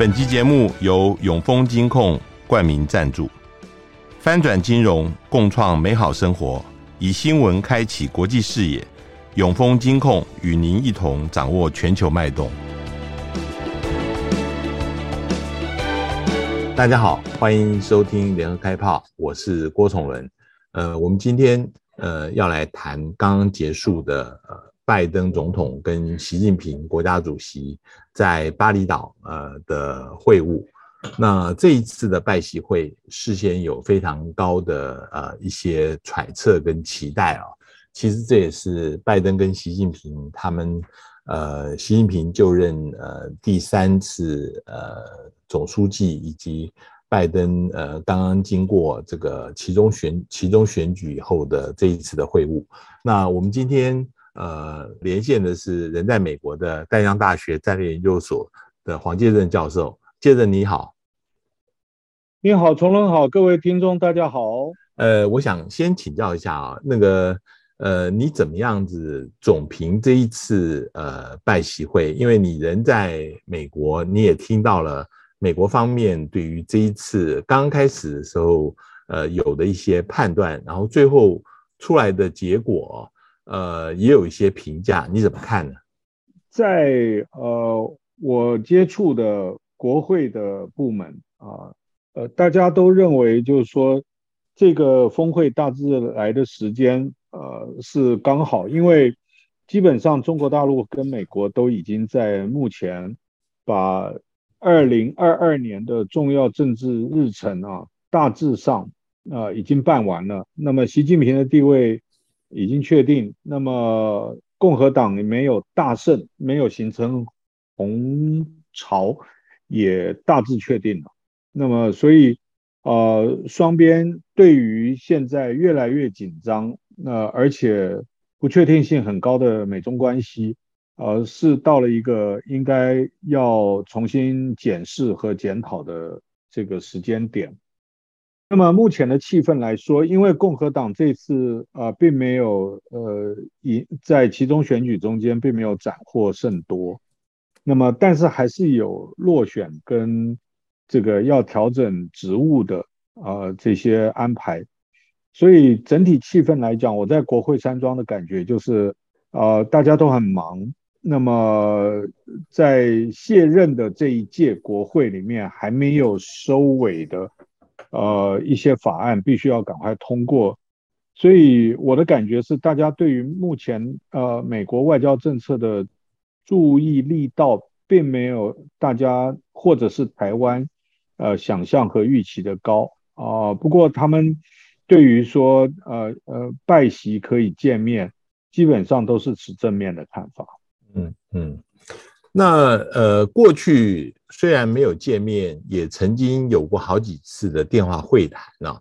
本集节目由永丰金控冠名赞助，翻转金融，共创美好生活，以新闻开启国际视野。永丰金控与您一同掌握全球脉动。大家好，欢迎收听联合开炮，我是郭崇伦。呃，我们今天呃要来谈刚刚结束的呃。拜登总统跟习近平国家主席在巴厘岛呃的会晤，那这一次的拜习会事先有非常高的呃一些揣测跟期待啊，其实这也是拜登跟习近平他们呃习近平就任呃第三次呃总书记以及拜登呃刚刚经过这个其中选其中选举以后的这一次的会晤，那我们今天。呃，连线的是人在美国的淡江大学战略研究所的黄介正教授。介正你好，你好，崇伦好，各位听众大家好。呃，我想先请教一下啊，那个呃，你怎么样子总评这一次呃拜习会？因为你人在美国，你也听到了美国方面对于这一次刚开始的时候呃有的一些判断，然后最后出来的结果。呃，也有一些评价，你怎么看呢？在呃，我接触的国会的部门啊，呃，大家都认为就是说，这个峰会大致来的时间呃是刚好，因为基本上中国大陆跟美国都已经在目前把二零二二年的重要政治日程啊，大致上啊、呃、已经办完了。那么习近平的地位。已经确定，那么共和党没有大胜，没有形成红潮，也大致确定了。那么，所以呃，双边对于现在越来越紧张，那、而且不确定性很高的美中关系，呃，是到了一个应该要重新检视和检讨的这个时间点。那么目前的气氛来说，因为共和党这次啊、呃，并没有呃，赢在其中选举中间并没有斩获甚多，那么但是还是有落选跟这个要调整职务的啊、呃、这些安排，所以整体气氛来讲，我在国会山庄的感觉就是啊、呃，大家都很忙。那么在卸任的这一届国会里面，还没有收尾的。呃，一些法案必须要赶快通过，所以我的感觉是，大家对于目前呃美国外交政策的注意力道，并没有大家或者是台湾呃想象和预期的高啊、不过他们对于说呃呃拜习可以见面，基本上都是持正面的看法。嗯嗯。那呃，过去虽然没有见面，也曾经有过好几次的电话会谈啊。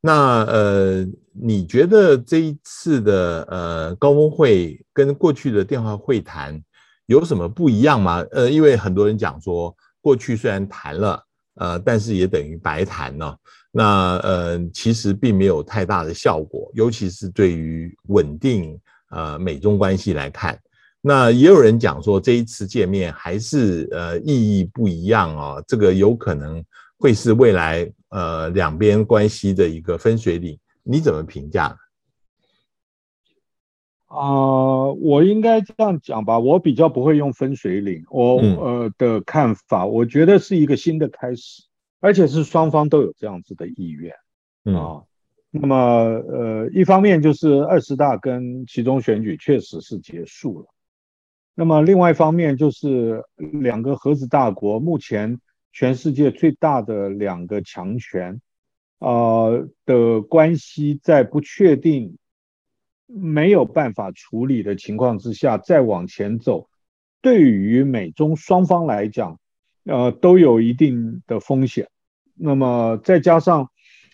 那呃，你觉得这一次的呃高峰会跟过去的电话会谈有什么不一样吗？呃，因为很多人讲说，过去虽然谈了，呃，但是也等于白谈呢。那呃，其实并没有太大的效果，尤其是对于稳定呃美中关系来看。那也有人讲说，这一次见面还是呃意义不一样哦，这个有可能会是未来呃两边关系的一个分水岭，你怎么评价？啊、呃，我应该这样讲吧，我比较不会用分水岭，我呃的看法，我觉得是一个新的开始，而且是双方都有这样子的意愿啊。那么呃，一方面就是二十大跟其中选举确实是结束了。那么另外一方面就是两个核子大国，目前全世界最大的两个强权，啊、呃、的关系在不确定、没有办法处理的情况之下再往前走，对于美中双方来讲，呃都有一定的风险。那么再加上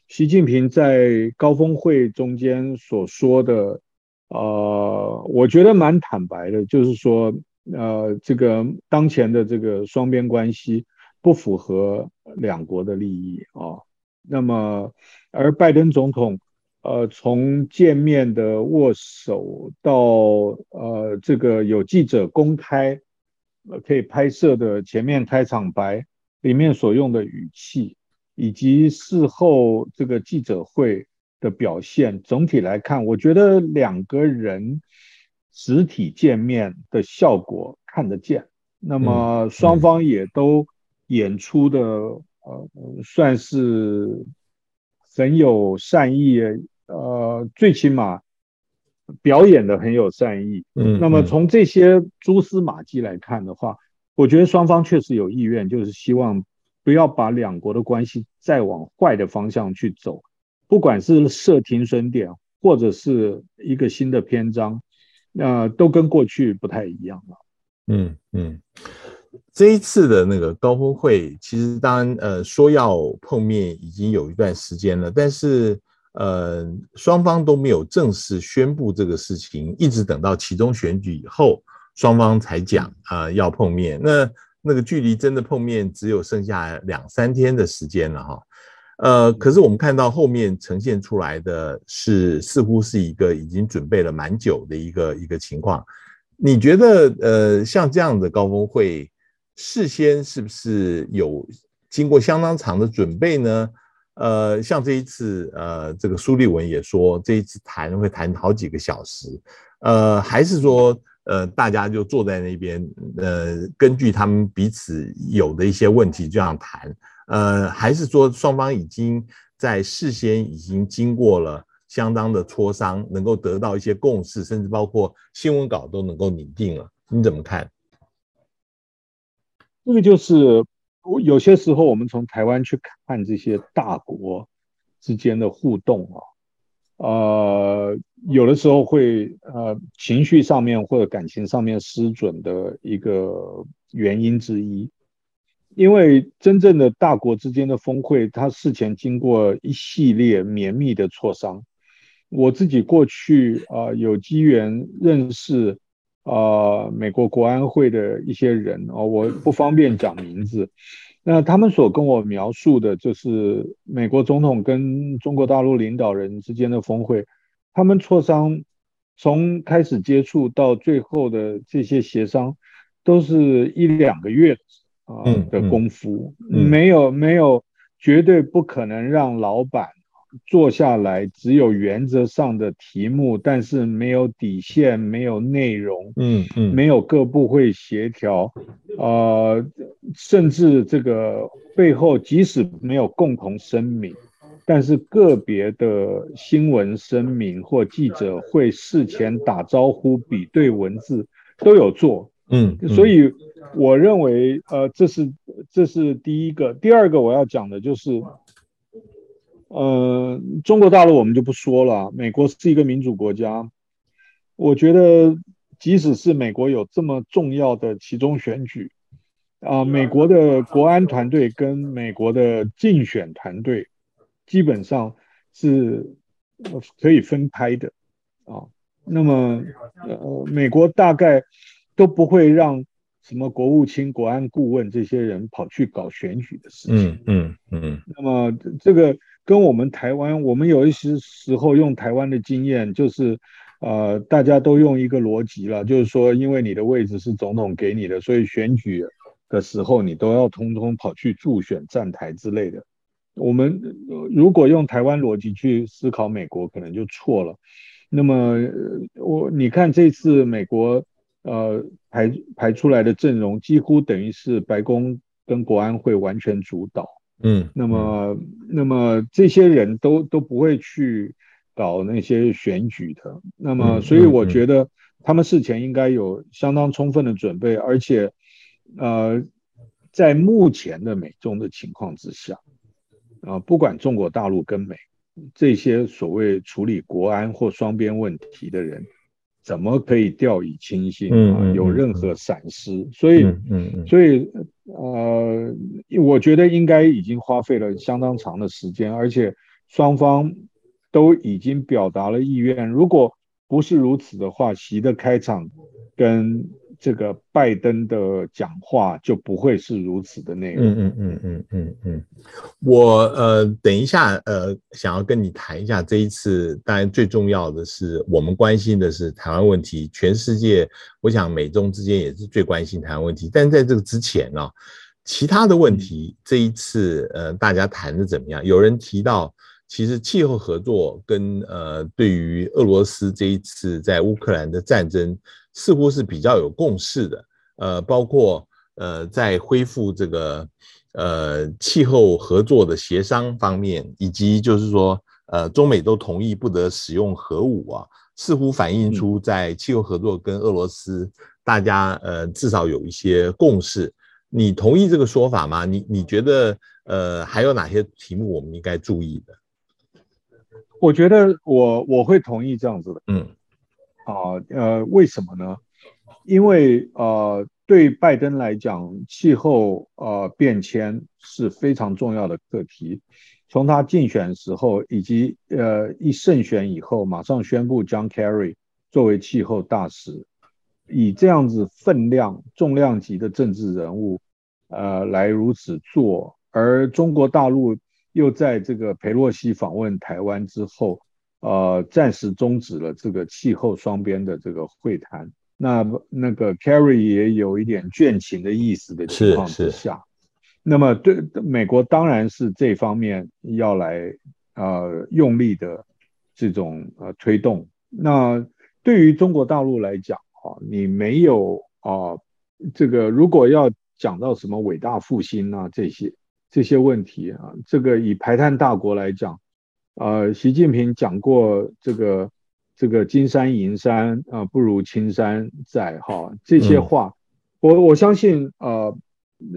习近平在高峰会中间所说的。呃，我觉得蛮坦白的，就是说，呃，这个当前的这个双边关系不符合两国的利益啊。那么，而拜登总统，呃，从见面的握手到呃，这个有记者公开，呃，可以拍摄的前面开场白，里面所用的语气，以及事后这个记者会的表现，总体来看，我觉得两个人实体见面的效果看得见。那么双方也都演出的呃算是很有善意，呃，最起码表演的很有善意。嗯，那么从这些蛛丝马迹来看的话，我觉得双方确实有意愿，就是希望不要把两国的关系再往坏的方向去走。不管是设停损点，或者是一个新的篇章，那、都跟过去不太一样了。嗯嗯，这一次的那个高峰会，其实当然呃说要碰面已经有一段时间了，但是呃双方都没有正式宣布这个事情，一直等到其中选举以后，双方才讲啊、要碰面。那那个距离真的碰面只有剩下两三天的时间了哈。呃，可是我们看到后面呈现出来的是，似乎是一个已经准备了蛮久的一个一个情况。你觉得，呃，像这样的高峰会，事先是不是有经过相当长的准备呢？呃，像这一次，呃，这个苏立文也说，这一次谈会谈好几个小时，呃，还是说，呃，大家就坐在那边，呃，根据他们彼此有的一些问题这样谈。呃，还是说双方已经在事先已经经过了相当的磋商，能够得到一些共识，甚至包括新闻稿都能够拟定了。你怎么看？这个就是我有些时候我们从台湾去看这些大国之间的互动啊，呃，有的时候会呃情绪上面或者感情上面失准的一个原因之一。因为真正的大国之间的峰会，它事前经过一系列绵密的磋商。我自己过去啊、有机缘认识啊、美国国安会的一些人啊、我不方便讲名字。那他们所跟我描述的就是美国总统跟中国大陆领导人之间的峰会，他们磋商从开始接触到最后的这些协商，都是一两个月。啊的功夫，嗯嗯、没有没有，绝对不可能让老板坐下来，只有原则上的题目，但是没有底线，没有内容，嗯嗯，没有各部会协调，呃，甚至这个背后即使没有共同声明，但是个别的新闻声明或记者会事前打招呼、比对文字都有做。嗯，所以我认为，呃，这是这是第一个。第二个我要讲的就是，呃，中国大陆我们就不说了，美国是一个民主国家。我觉得，即使是美国有这么重要的其中选举，啊、呃，美国的国安团队跟美国的竞选团队基本上是可以分开的啊。那么，呃，美国大概。都不会让什么国务卿、国安顾问这些人跑去搞选举的事情。嗯嗯嗯。那么这个跟我们台湾，我们有一些时候用台湾的经验，就是呃，大家都用一个逻辑了，就是说，因为你的位置是总统给你的，所以选举的时候你都要通通跑去助选站台之类的。我们如果用台湾逻辑去思考美国，可能就错了。那么我你看这次美国。呃，排排出来的阵容几乎等于是白宫跟国安会完全主导，嗯，那么那么这些人都都不会去搞那些选举的，那么所以我觉得他们事前应该有相当充分的准备，而且呃，在目前的美中的情况之下，啊、呃，不管中国大陆跟美这些所谓处理国安或双边问题的人。怎么可以掉以轻心啊？嗯、有任何闪失，嗯、所以，嗯嗯、所以，呃，我觉得应该已经花费了相当长的时间，而且双方都已经表达了意愿。如果不是如此的话，习的开场跟。这个拜登的讲话就不会是如此的内容。嗯嗯嗯嗯嗯嗯。我呃，等一下呃，想要跟你谈一下这一次，当然最重要的是我们关心的是台湾问题，全世界我想美中之间也是最关心台湾问题。但在这个之前呢、哦，其他的问题，这一次呃，大家谈的怎么样？有人提到，其实气候合作跟呃，对于俄罗斯这一次在乌克兰的战争，似乎是比较有共识的。呃，包括呃，在恢复这个呃气候合作的协商方面，以及就是说呃，中美都同意不得使用核武啊，似乎反映出在气候合作跟俄罗斯，大家呃至少有一些共识。你同意这个说法吗？你你觉得呃还有哪些题目我们应该注意的？我觉得我我会同意这样子的。嗯，啊呃为什么呢？因为呃对拜登来讲，气候呃变迁是非常重要的课题。从他竞选时候以及呃一胜选以后，马上宣布 John Kerry 作为气候大使，以这样子分量重量级的政治人物。呃，来如此做，而中国大陆又在这个裴洛西访问台湾之后，呃，暂时终止了这个气候双边的这个会谈。那那个 Kerry 也有一点倦勤的意思的情况之下，那么对美国当然是这方面要来呃用力的这种呃推动。那对于中国大陆来讲，哈，你没有啊、呃，这个如果要。讲到什么伟大复兴啊，这些这些问题啊，这个以排碳大国来讲，呃，习近平讲过这个这个金山银山啊，不如青山在哈，这些话，我我相信呃，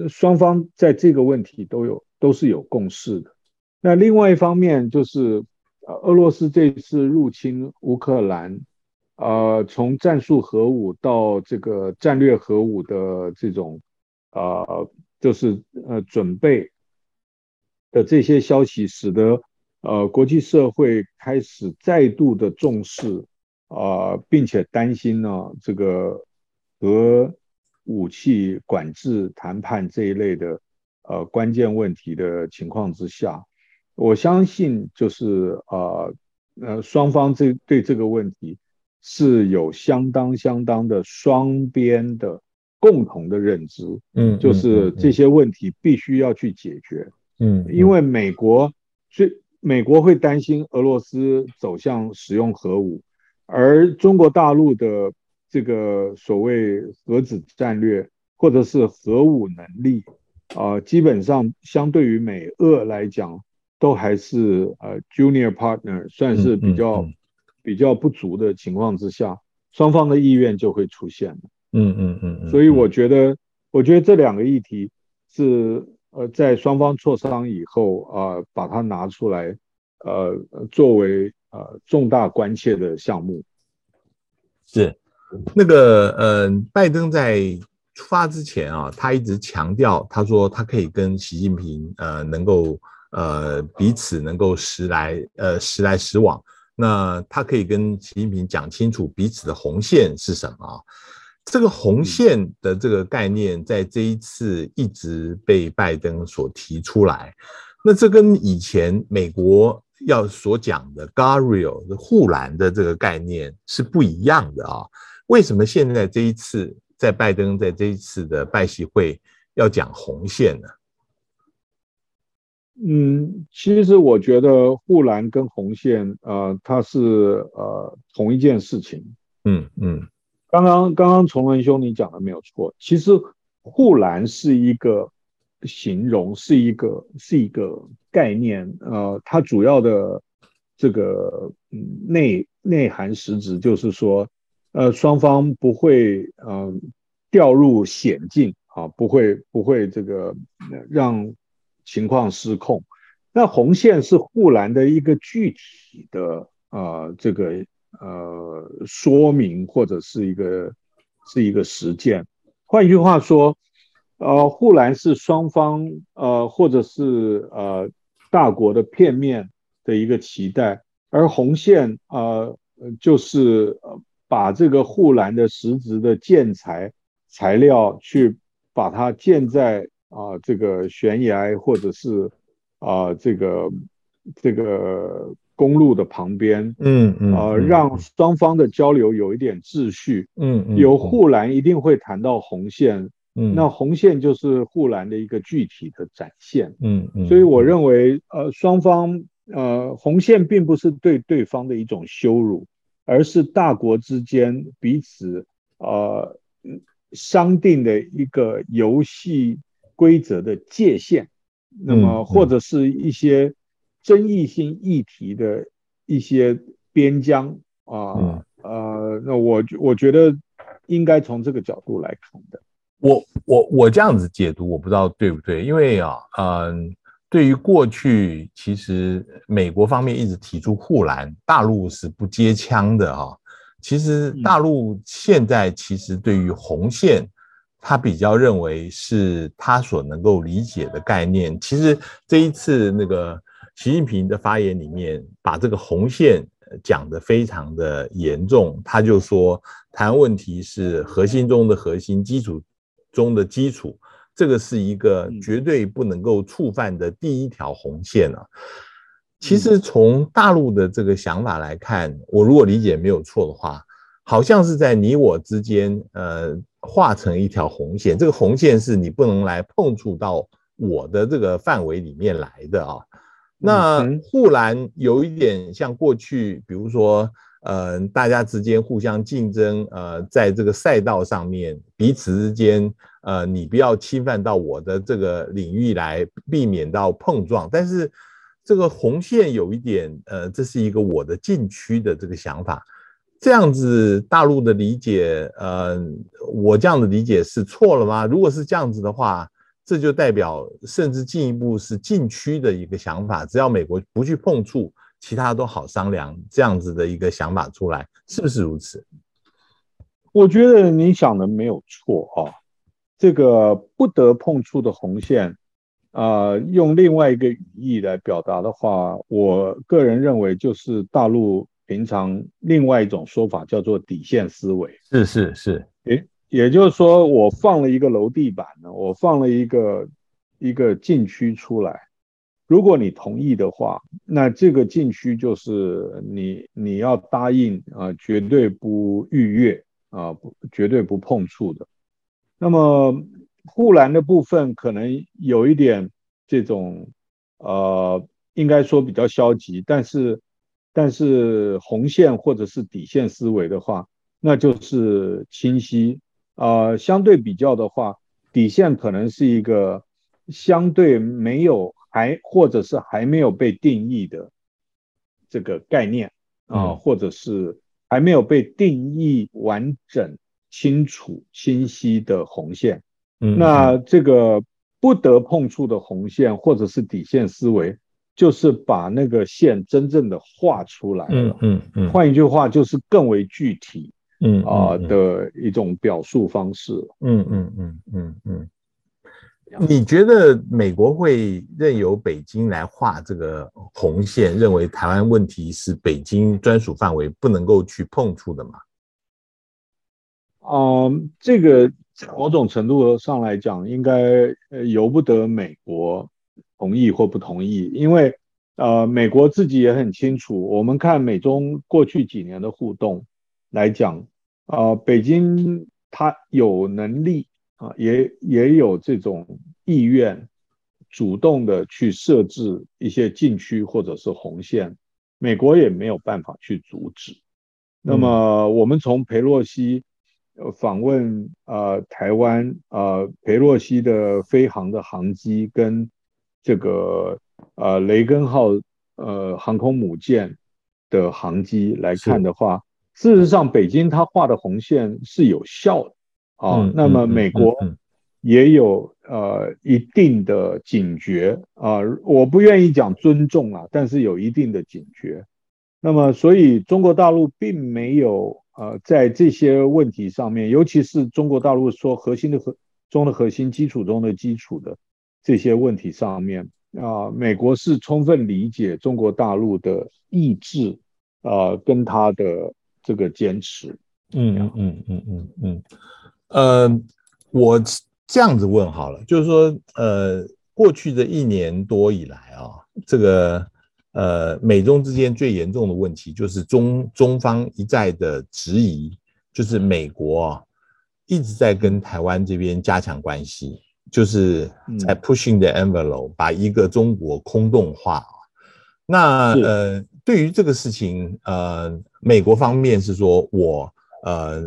双方在这个问题都有都是有共识的。那另外一方面就是，呃，俄罗斯这次入侵乌克兰，呃，从战术核武到这个战略核武的这种。呃，就是呃准备的这些消息，使得呃国际社会开始再度的重视啊、呃，并且担心呢这个核武器管制谈判这一类的呃关键问题的情况之下，我相信就是呃呃双方这对这个问题是有相当相当的双边的。共同的认知，嗯，就是这些问题必须要去解决，嗯，因为美国最美国会担心俄罗斯走向使用核武，而中国大陆的这个所谓核子战略或者是核武能力，啊、呃，基本上相对于美俄来讲，都还是呃 junior partner，算是比较比较不足的情况之下，双方的意愿就会出现嗯嗯，嗯，所以我觉得，我觉得这两个议题是呃，在双方磋商以后啊、把它拿出来，呃，作为呃重大关切的项目。是，那个呃，拜登在出发之前啊，他一直强调，他说他可以跟习近平呃，能够呃彼此能够时来呃时来时往，那他可以跟习近平讲清楚彼此的红线是什么。这个红线的这个概念，在这一次一直被拜登所提出来。那这跟以前美国要所讲的 guardrail 护栏的这个概念是不一样的啊。为什么现在这一次在拜登在这一次的拜习会要讲红线呢？嗯，其实我觉得护栏跟红线，呃，它是呃同一件事情。嗯嗯。刚刚刚刚崇文兄你讲的没有错，其实护栏是一个形容，是一个是一个概念，呃，它主要的这个嗯内内涵实质就是说，呃，双方不会呃掉入险境啊，不会不会这个让情况失控。那红线是护栏的一个具体的呃这个。呃，说明或者是一个是一个实践。换句话说，呃，护栏是双方呃或者是呃大国的片面的一个期待，而红线呃就是把这个护栏的实质的建材材料去把它建在啊、这个悬崖或者是啊、这个这个。公路的旁边，嗯嗯，呃，让双方的交流有一点秩序，嗯嗯，有护栏一定会谈到红线，嗯，那红线就是护栏的一个具体的展现，嗯嗯，所以我认为，呃，双方，呃，红线并不是对对方的一种羞辱，而是大国之间彼此，呃，商定的一个游戏规则的界限，那么或者是一些争议性议题的一些边疆啊，呃，呃，那我我觉得应该从这个角度来看的。我我我这样子解读，我不知道对不对，因为啊，嗯，对于过去，其实美国方面一直提出护栏，大陆是不接枪的哈。其实大陆现在其实对于红线，他比较认为是他所能够理解的概念。其实这一次那个习近平的发言里面，把这个红线讲得非常的严重，他就说台湾问题是核心中的核心，基础。中的基础，这个是一个绝对不能够触犯的第一条红线啊。其实从大陆的这个想法来看，我如果理解没有错的话，好像是在你我之间，呃，画成一条红线。这个红线是你不能来碰触到我的这个范围里面来的啊。那护栏有一点像过去，比如说。呃，大家之间互相竞争，呃，在这个赛道上面，彼此之间，呃，你不要侵犯到我的这个领域来，避免到碰撞。但是这个红线有一点，呃，这是一个我的禁区的这个想法。这样子，大陆的理解，呃，我这样的理解是错了吗？如果是这样子的话，这就代表甚至进一步是禁区的一个想法。只要美国不去碰触。其他都好商量，这样子的一个想法出来，是不是如此？我觉得你想的没有错啊。这个不得碰触的红线，啊、呃，用另外一个语义来表达的话，我个人认为就是大陆平常另外一种说法叫做底线思维。是是是，诶，也就是说，我放了一个楼地板呢，我放了一个一个禁区出来。如果你同意的话，那这个禁区就是你你要答应啊，绝对不逾越啊，不绝对不碰触的。那么护栏的部分可能有一点这种呃，应该说比较消极，但是但是红线或者是底线思维的话，那就是清晰，呃，相对比较的话，底线可能是一个相对没有。还或者是还没有被定义的这个概念啊，或者是还没有被定义完整、清楚、清晰的红线。嗯，那这个不得碰触的红线或者是底线思维，就是把那个线真正的画出来了。嗯嗯，换一句话就是更为具体。嗯啊的一种表述方式。嗯嗯嗯嗯嗯。你觉得美国会任由北京来画这个红线，认为台湾问题是北京专属范围，不能够去碰触的吗？嗯，这个某种程度上来讲，应该呃由不得美国同意或不同意，因为呃美国自己也很清楚，我们看美中过去几年的互动来讲，呃北京它有能力。啊，也也有这种意愿，主动的去设置一些禁区或者是红线，美国也没有办法去阻止。那么，我们从佩洛西访问呃台湾，呃佩洛西的飞航的航机跟这个呃雷根号呃航空母舰的航机来看的话，事实上北京它画的红线是有效的。啊、哦，那么美国也有呃一定的警觉啊、呃，我不愿意讲尊重啊，但是有一定的警觉。那么，所以中国大陆并没有呃在这些问题上面，尤其是中国大陆说核心的核中的核心、基础中的基础的这些问题上面啊、呃，美国是充分理解中国大陆的意志啊、呃，跟他的这个坚持。嗯嗯嗯嗯嗯。嗯呃，我这样子问好了，就是说，呃，过去的一年多以来啊，这个呃，美中之间最严重的问题就是中中方一再的质疑，就是美国啊，一直在跟台湾这边加强关系，就是在 pushing the envelope，把一个中国空洞化。那呃，对于这个事情，呃，美国方面是说我呃，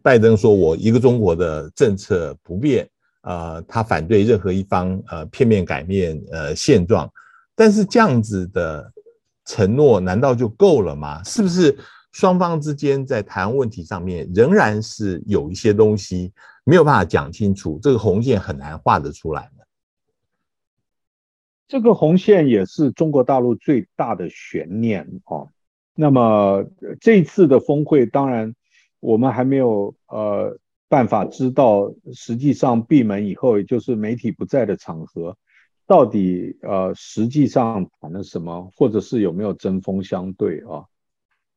拜登说我一个中国的政策不变，呃，他反对任何一方呃片面改变呃现状，但是这样子的承诺难道就够了吗？是不是？双方之间在台湾问题上面仍然是有一些东西没有办法讲清楚，这个红线很难画得出来。这个红线也是中国大陆最大的悬念啊。那么这次的峰会，当然我们还没有呃办法知道，实际上闭门以后，也就是媒体不在的场合，到底呃实际上谈了什么，或者是有没有针锋相对啊？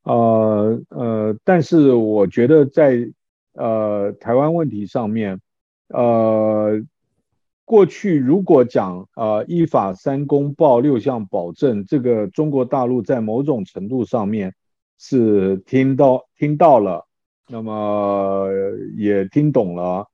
呃呃，但是我觉得在呃台湾问题上面，呃，过去如果讲呃依法三公报六项保证，这个中国大陆在某种程度上面是听到听到了，那么也听懂了，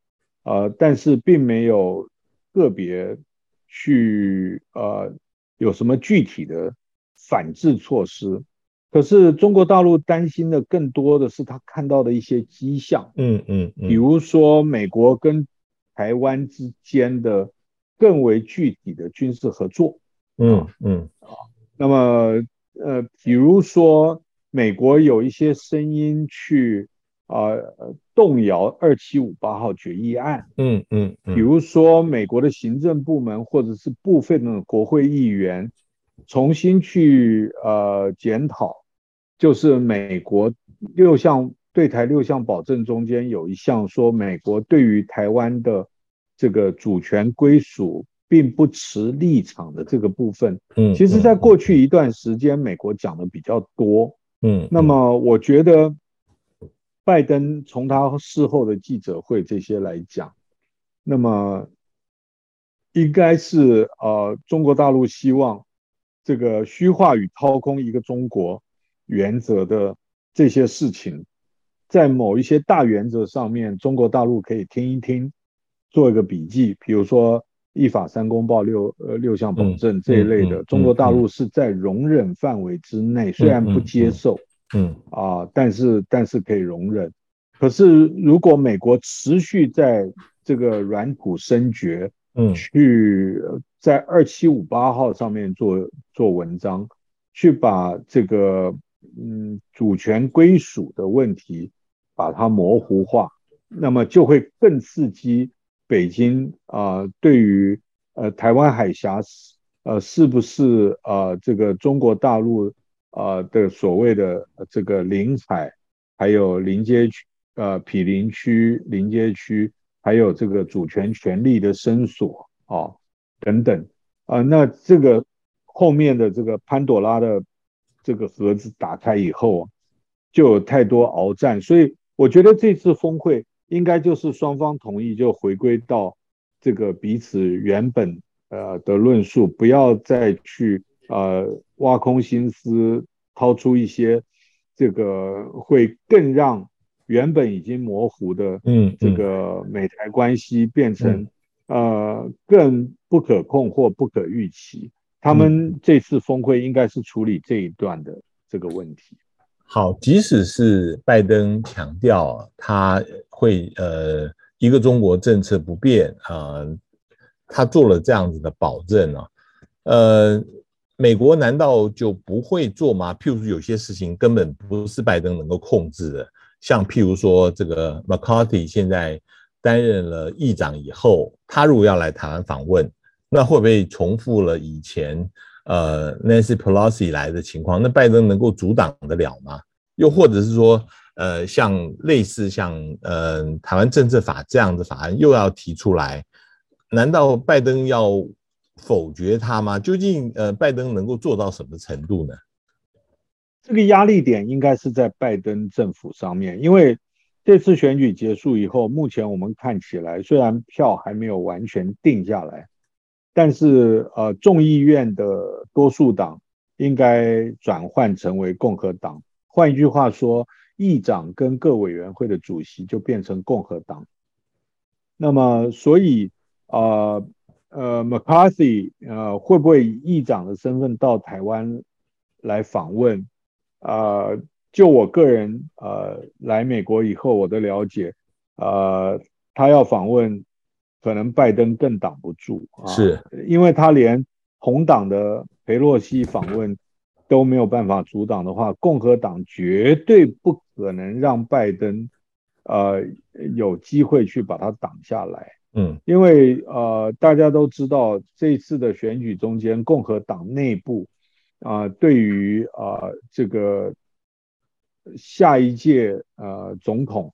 呃，但是并没有个别去呃有什么具体的反制措施。可是中国大陆担心的更多的是他看到的一些迹象，嗯嗯，比如说美国跟台湾之间的更为具体的军事合作，嗯嗯，啊，那么呃，比如说美国有一些声音去啊动摇二七五八号决议案，嗯嗯，比如说美国的行政部门或者是部分的国会议员重新去呃检讨。就是美国六项对台六项保证中间有一项说，美国对于台湾的这个主权归属并不持立场的这个部分，嗯，其实在过去一段时间，美国讲的比较多，嗯，那么我觉得拜登从他事后的记者会这些来讲，那么应该是呃中国大陆希望这个虚化与掏空一个中国。原则的这些事情，在某一些大原则上面，中国大陆可以听一听，做一个笔记。比如说一法三公报六呃六项保证这一类的，嗯嗯嗯、中国大陆是在容忍范围之内，嗯、虽然不接受，嗯啊，但是但是可以容忍。可是如果美国持续在这个软骨深掘，嗯，去在二七五八号上面做做文章，去把这个。嗯，主权归属的问题，把它模糊化，那么就会更刺激北京啊、对于呃台湾海峡是呃是不是呃这个中国大陆呃的所谓的这个领海，还有临街区呃毗邻区、临街区，还有这个主权权利的伸索啊等等啊、那这个后面的这个潘朵拉的。这个盒子打开以后，就有太多鏖战，所以我觉得这次峰会应该就是双方同意，就回归到这个彼此原本呃的论述，不要再去呃挖空心思掏出一些这个会更让原本已经模糊的嗯这个美台关系变成呃更不可控或不可预期。他们这次峰会应该是处理这一段的这个问题。好，即使是拜登强调他会呃一个中国政策不变啊，他做了这样子的保证啊，呃，美国难道就不会做吗？譬如说有些事情根本不是拜登能够控制的，像譬如说这个 McCarthy 现在担任了议长以后，他如果要来台湾访问。那会不会重复了以前呃 Nancy Pelosi 来的情况？那拜登能够阻挡得了吗？又或者是说，呃，像类似像呃台湾政策法这样的法案又要提出来，难道拜登要否决它吗？究竟呃拜登能够做到什么程度呢？这个压力点应该是在拜登政府上面，因为这次选举结束以后，目前我们看起来虽然票还没有完全定下来。但是，呃，众议院的多数党应该转换成为共和党。换一句话说，议长跟各委员会的主席就变成共和党。那么，所以呃呃，McCarthy 呃会不会以议长的身份到台湾来访问？呃，就我个人呃来美国以后我的了解，呃，他要访问，可能拜登更挡不住啊，是因为他连红党的裴洛西访问都没有办法阻挡的话，共和党绝对不可能让拜登呃有机会去把他挡下来。嗯，因为呃大家都知道这次的选举中间，共和党内部啊、呃、对于啊、呃、这个下一届呃总统。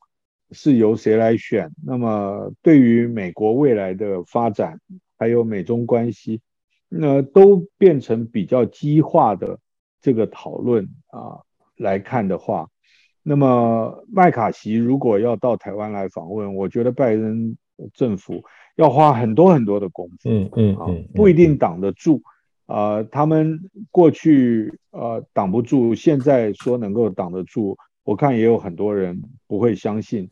是由谁来选？那么对于美国未来的发展，还有美中关系，那都变成比较激化的这个讨论啊来看的话，那么麦卡锡如果要到台湾来访问，我觉得拜登政府要花很多很多的功夫，嗯嗯啊，不一定挡得住啊。他们过去呃挡不住，现在说能够挡得住，我看也有很多人不会相信。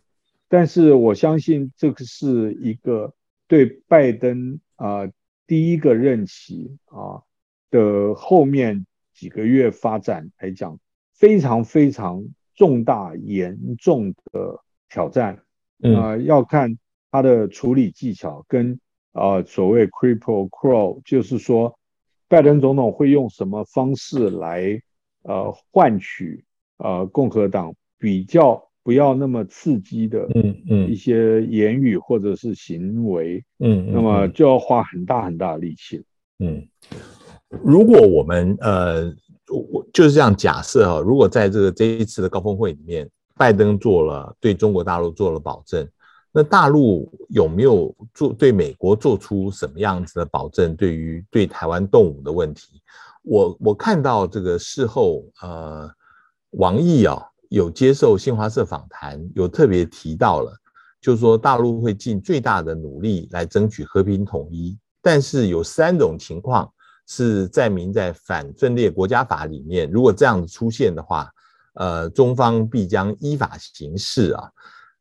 但是我相信这个是一个对拜登啊、呃、第一个任期啊的后面几个月发展来讲，非常非常重大严重的挑战啊、呃，要看他的处理技巧跟啊、呃、所谓 “cripple crow”，就是说拜登总统会用什么方式来呃换取呃共和党比较。不要那么刺激的，嗯嗯，一些言语或者是行为，嗯，嗯，那么就要花很大很大的力气，嗯。如果我们呃，我就是这样假设啊，如果在这个这一次的高峰会里面，拜登做了对中国大陆做了保证，那大陆有没有做对美国做出什么样子的保证？对于对台湾动武的问题，我我看到这个事后呃，王毅啊。有接受新华社访谈，有特别提到了，就是说大陆会尽最大的努力来争取和平统一，但是有三种情况是载明在反分裂国家法里面，如果这样子出现的话，呃，中方必将依法行事啊。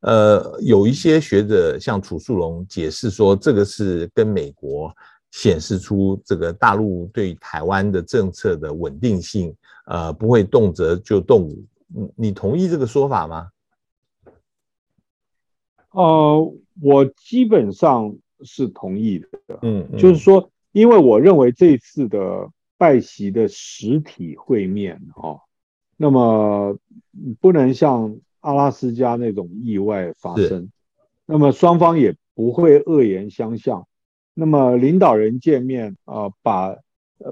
呃，有一些学者像楚树龙解释说，这个是跟美国显示出这个大陆对台湾的政策的稳定性，呃，不会动辄就动武。你你同意这个说法吗？呃，我基本上是同意的。嗯，嗯，就是说，因为我认为这次的拜习的实体会面，哦，那么不能像阿拉斯加那种意外发生，那么双方也不会恶言相向，那么领导人见面啊，呃，把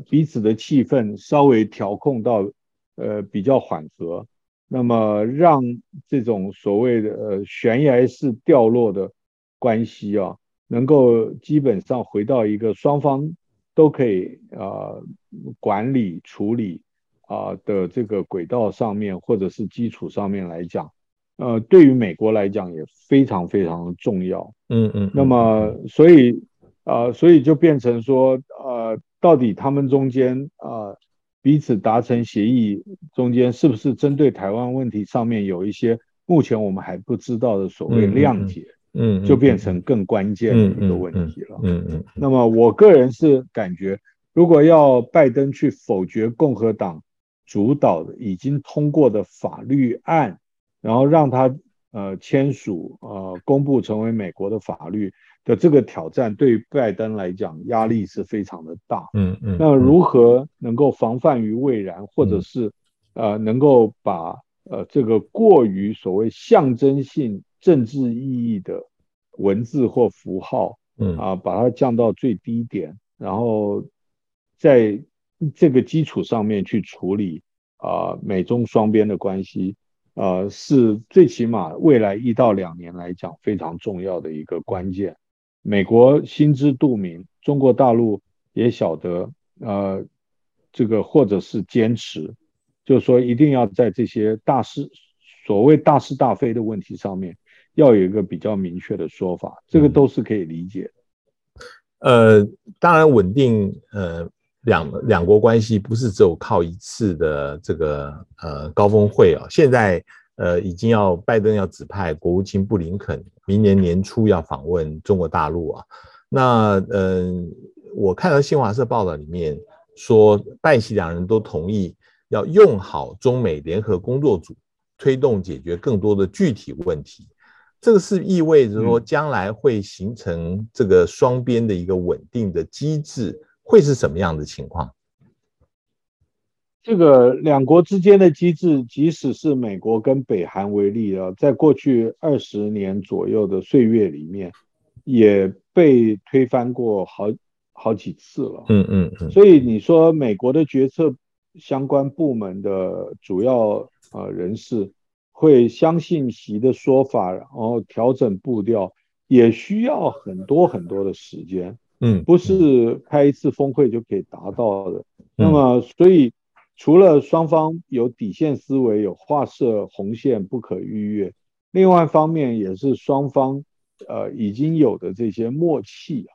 彼此的气氛稍微调控到呃比较缓和。那么让这种所谓的呃悬崖式掉落的关系啊，能够基本上回到一个双方都可以啊、呃、管理处理啊、呃、的这个轨道上面，或者是基础上面来讲，呃，对于美国来讲也非常非常的重要。嗯嗯。那么所以啊、呃，所以就变成说呃，到底他们中间啊。呃彼此达成协议中间是不是针对台湾问题上面有一些目前我们还不知道的所谓谅解，嗯，就变成更关键的一个问题了。嗯嗯。那么我个人是感觉，如果要拜登去否决共和党主导的已经通过的法律案，然后让他呃签署呃公布成为美国的法律。的这个挑战对于拜登来讲压力是非常的大，嗯嗯，那如何能够防范于未然，或者是呃能够把呃这个过于所谓象征性政治意义的文字或符号，嗯啊把它降到最低点，然后在这个基础上面去处理啊美中双边的关系，呃是最起码未来一到两年来讲非常重要的一个关键。美国心知肚明，中国大陆也晓得，呃，这个或者是坚持，就是说一定要在这些大是所谓大是大非的问题上面，要有一个比较明确的说法，这个都是可以理解的。呃，当然稳定，呃，两两国关系不是只有靠一次的这个呃高峰会啊，现在呃，已经要拜登要指派国务卿布林肯明年年初要访问中国大陆啊。那嗯、呃，我看到新华社报道里面说，拜习两人都同意要用好中美联合工作组，推动解决更多的具体问题。这个是意味着说，将来会形成这个双边的一个稳定的机制，会是什么样的情况？这个两国之间的机制，即使是美国跟北韩为例啊，在过去二十年左右的岁月里面，也被推翻过好好几次了。嗯嗯嗯。所以你说美国的决策相关部门的主要呃人士。会相信习的说法，然后调整步调，也需要很多很多的时间。嗯，不是开一次峰会就可以达到的。那么，所以除了双方有底线思维，有划设红线不可逾越，另外一方面也是双方呃已经有的这些默契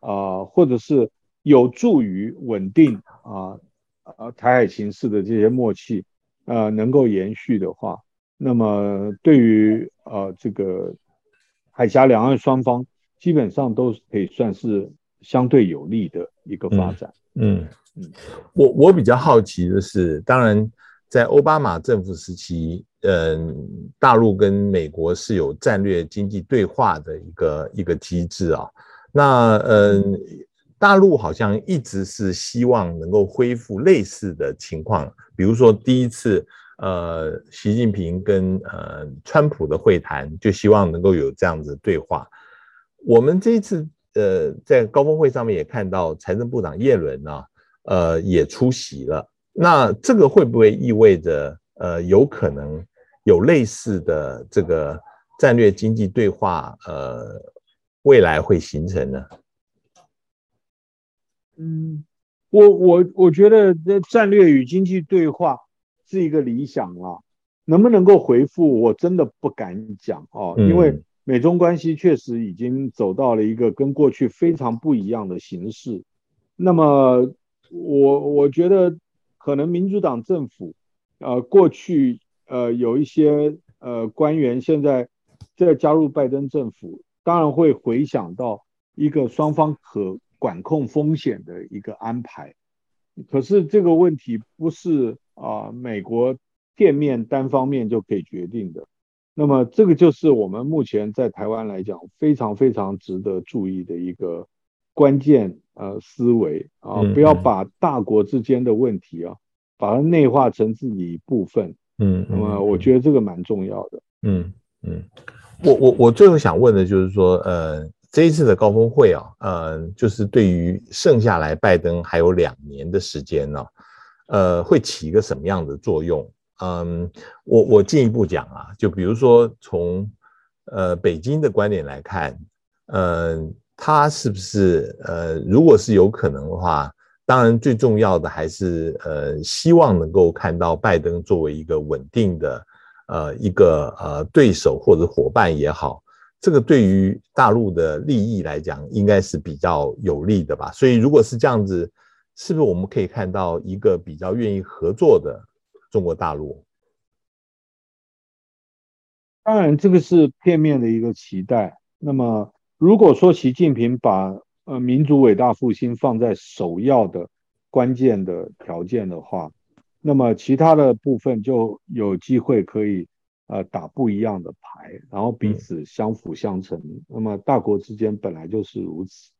啊，啊，或者是有助于稳定啊啊台海形势的这些默契，呃，能够延续的话。那么，对于呃这个海峡两岸双方，基本上都可以算是相对有利的一个发展。嗯嗯，嗯，我我比较好奇的是，当然在奥巴马政府时期，嗯，大陆跟美国是有战略经济对话的一个一个机制啊。那嗯，大陆好像一直是希望能够恢复类似的情况，比如说第一次。呃，习近平跟呃川普的会谈，就希望能够有这样子对话。我们这一次呃在高峰会上面也看到财政部长叶伦呢，呃也出席了。那这个会不会意味着呃有可能有类似的这个战略经济对话呃未来会形成呢？嗯，我我我觉得这战略与经济对话。是一个理想啊，能不能够回复，我真的不敢讲哦，因为美中关系确实已经走到了一个跟过去非常不一样的形势。那么，我我觉得可能民主党政府，呃，过去呃有一些呃官员现在在加入拜登政府，当然会回想到一个双方可管控风险的一个安排。可是这个问题不是。啊，美国片面单方面就可以决定的，那么这个就是我们目前在台湾来讲非常非常值得注意的一个关键呃思维啊，不要把大国之间的问题啊，把它内化成自己一部分，嗯，那么我觉得这个蛮重要的，嗯嗯，我我我最后想问的就是说，呃，这一次的高峰会啊，呃，就是对于剩下来拜登还有两年的时间呢。呃，会起一个什么样的作用？嗯，我我进一步讲啊，就比如说从呃北京的观点来看，嗯、他是不是呃，如果是有可能的话，当然最重要的还是呃，希望能够看到拜登作为一个稳定的呃一个呃对手或者伙伴也好，这个对于大陆的利益来讲，应该是比较有利的吧。所以如果是这样子。是不是我们可以看到一个比较愿意合作的中国大陆？当然，这个是片面的一个期待。那么，如果说习近平把呃民族伟大复兴放在首要的关键的条件的话，那么其他的部分就有机会可以呃打不一样的牌，然后彼此相辅相成。那么大国之间本来就是如此。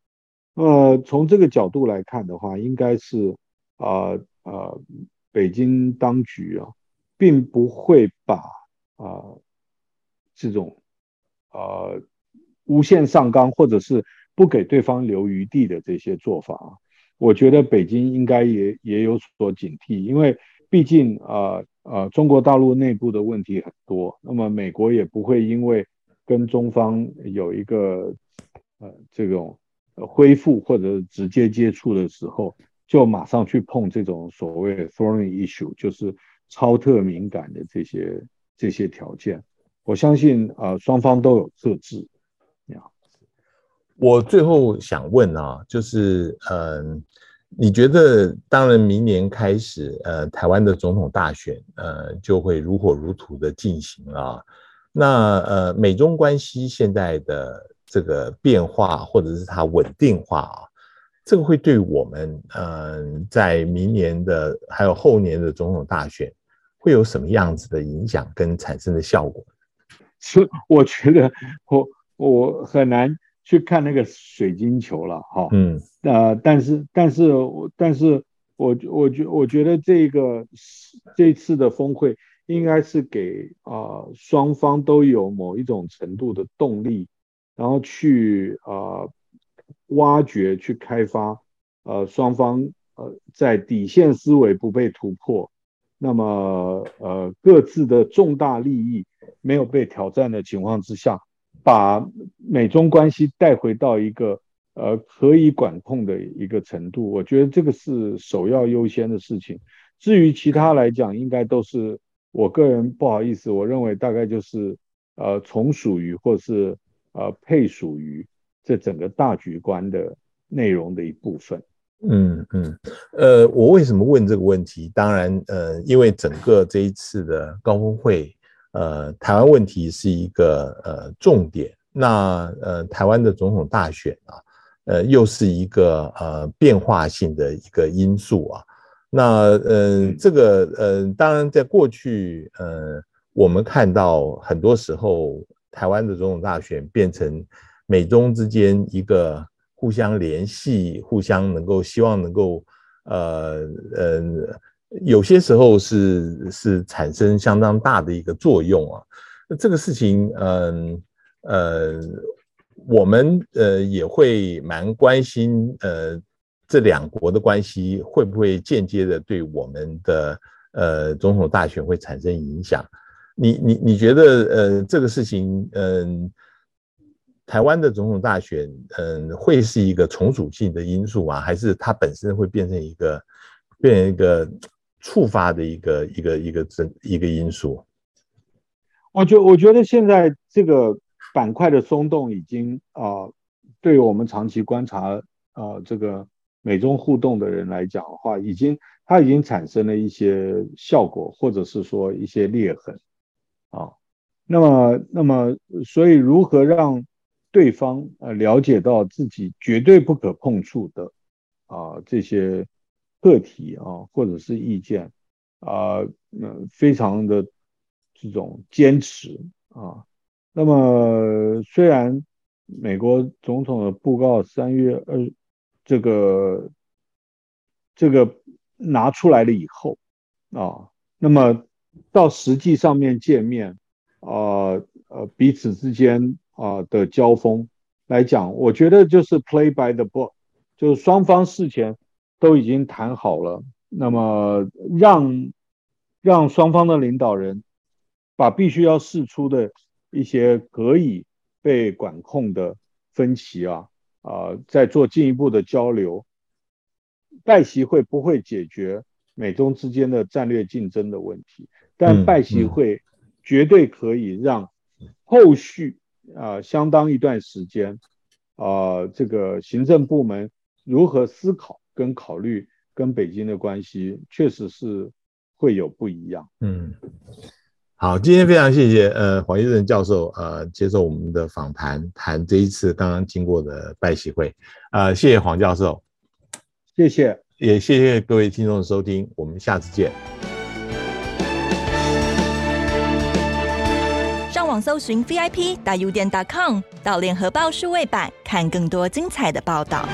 呃，从这个角度来看的话，应该是啊啊、北京当局啊，并不会把啊、这种啊、呃、无限上纲或者是不给对方留余地的这些做法啊，我觉得北京应该也也有所警惕，因为毕竟啊啊、中国大陆内部的问题很多，那么美国也不会因为跟中方有一个呃这种。恢复或者直接接触的时候，就马上去碰这种所谓的 thorny issue，就是超特敏感的这些这些条件。我相信啊、呃，双方都有克制。我最后想问啊，就是嗯，你觉得，当然明年开始，呃，台湾的总统大选，呃，就会如火如荼的进行啊。那呃，美中关系现在的这个变化，或者是它稳定化啊，这个会对我们，呃，在明年的还有后年的总统大选，会有什么样子的影响跟产生的效果？所以我觉得我我很难。去看那个水晶球了，哈，嗯，呃，但是，但是，但是我，我觉，我觉得这个这次的峰会应该是给啊、呃、双方都有某一种程度的动力，然后去啊、呃、挖掘、去开发，呃，双方呃在底线思维不被突破，那么呃各自的重大利益没有被挑战的情况之下。把美中关系带回到一个呃可以管控的一个程度，我觉得这个是首要优先的事情。至于其他来讲，应该都是我个人不好意思，我认为大概就是呃从属于或是呃配属于这整个大局观的内容的一部分。嗯嗯，呃，我为什么问这个问题？当然，呃，因为整个这一次的高峰会。呃，台湾问题是一个呃重点，那呃台湾的总统大选啊，呃又是一个呃变化性的一个因素啊，那呃这个呃当然在过去呃我们看到很多时候台湾的总统大选变成美中之间一个互相联系、互相能够希望能够呃呃。有些时候是是产生相当大的一个作用啊，那这个事情，嗯呃，我们呃也会蛮关心，呃，这两国的关系会不会间接的对我们的呃总统大选会产生影响？你你你觉得呃这个事情，嗯，台湾的总统大选，嗯，会是一个从属性的因素啊，还是它本身会变成一个变一个？触发的一个一个一个这一个因素，我觉我觉得现在这个板块的松动已经啊、对于我们长期观察啊、呃、这个美中互动的人来讲的话，已经它已经产生了一些效果，或者是说一些裂痕啊。那么那么，所以如何让对方呃了解到自己绝对不可碰触的啊、这些。个体啊，或者是意见啊，那，非常的这种坚持啊。那么，虽然美国总统的布告三月二这个这个拿出来了以后啊，那么到实际上面见面啊，呃，彼此之间啊的交锋来讲，我觉得就是 play by the book，就是双方事前。都已经谈好了，那么让让双方的领导人把必须要释出的一些可以被管控的分歧啊啊，再做进一步的交流。拜习会不会解决美中之间的战略竞争的问题，但拜习会绝对可以让后续啊相当一段时间啊这个行政部门如何思考。跟考虑跟北京的关系确实是会有不一样。嗯，好，今天非常谢谢呃黄益政教授呃接受我们的访谈，谈这一次刚刚经过的拜习会呃，谢谢黄教授，谢谢，也谢谢各位听众的收听，我们下次见。搜寻 VIP 大 U 点 .com 到联合报数位版看更多精彩的报道。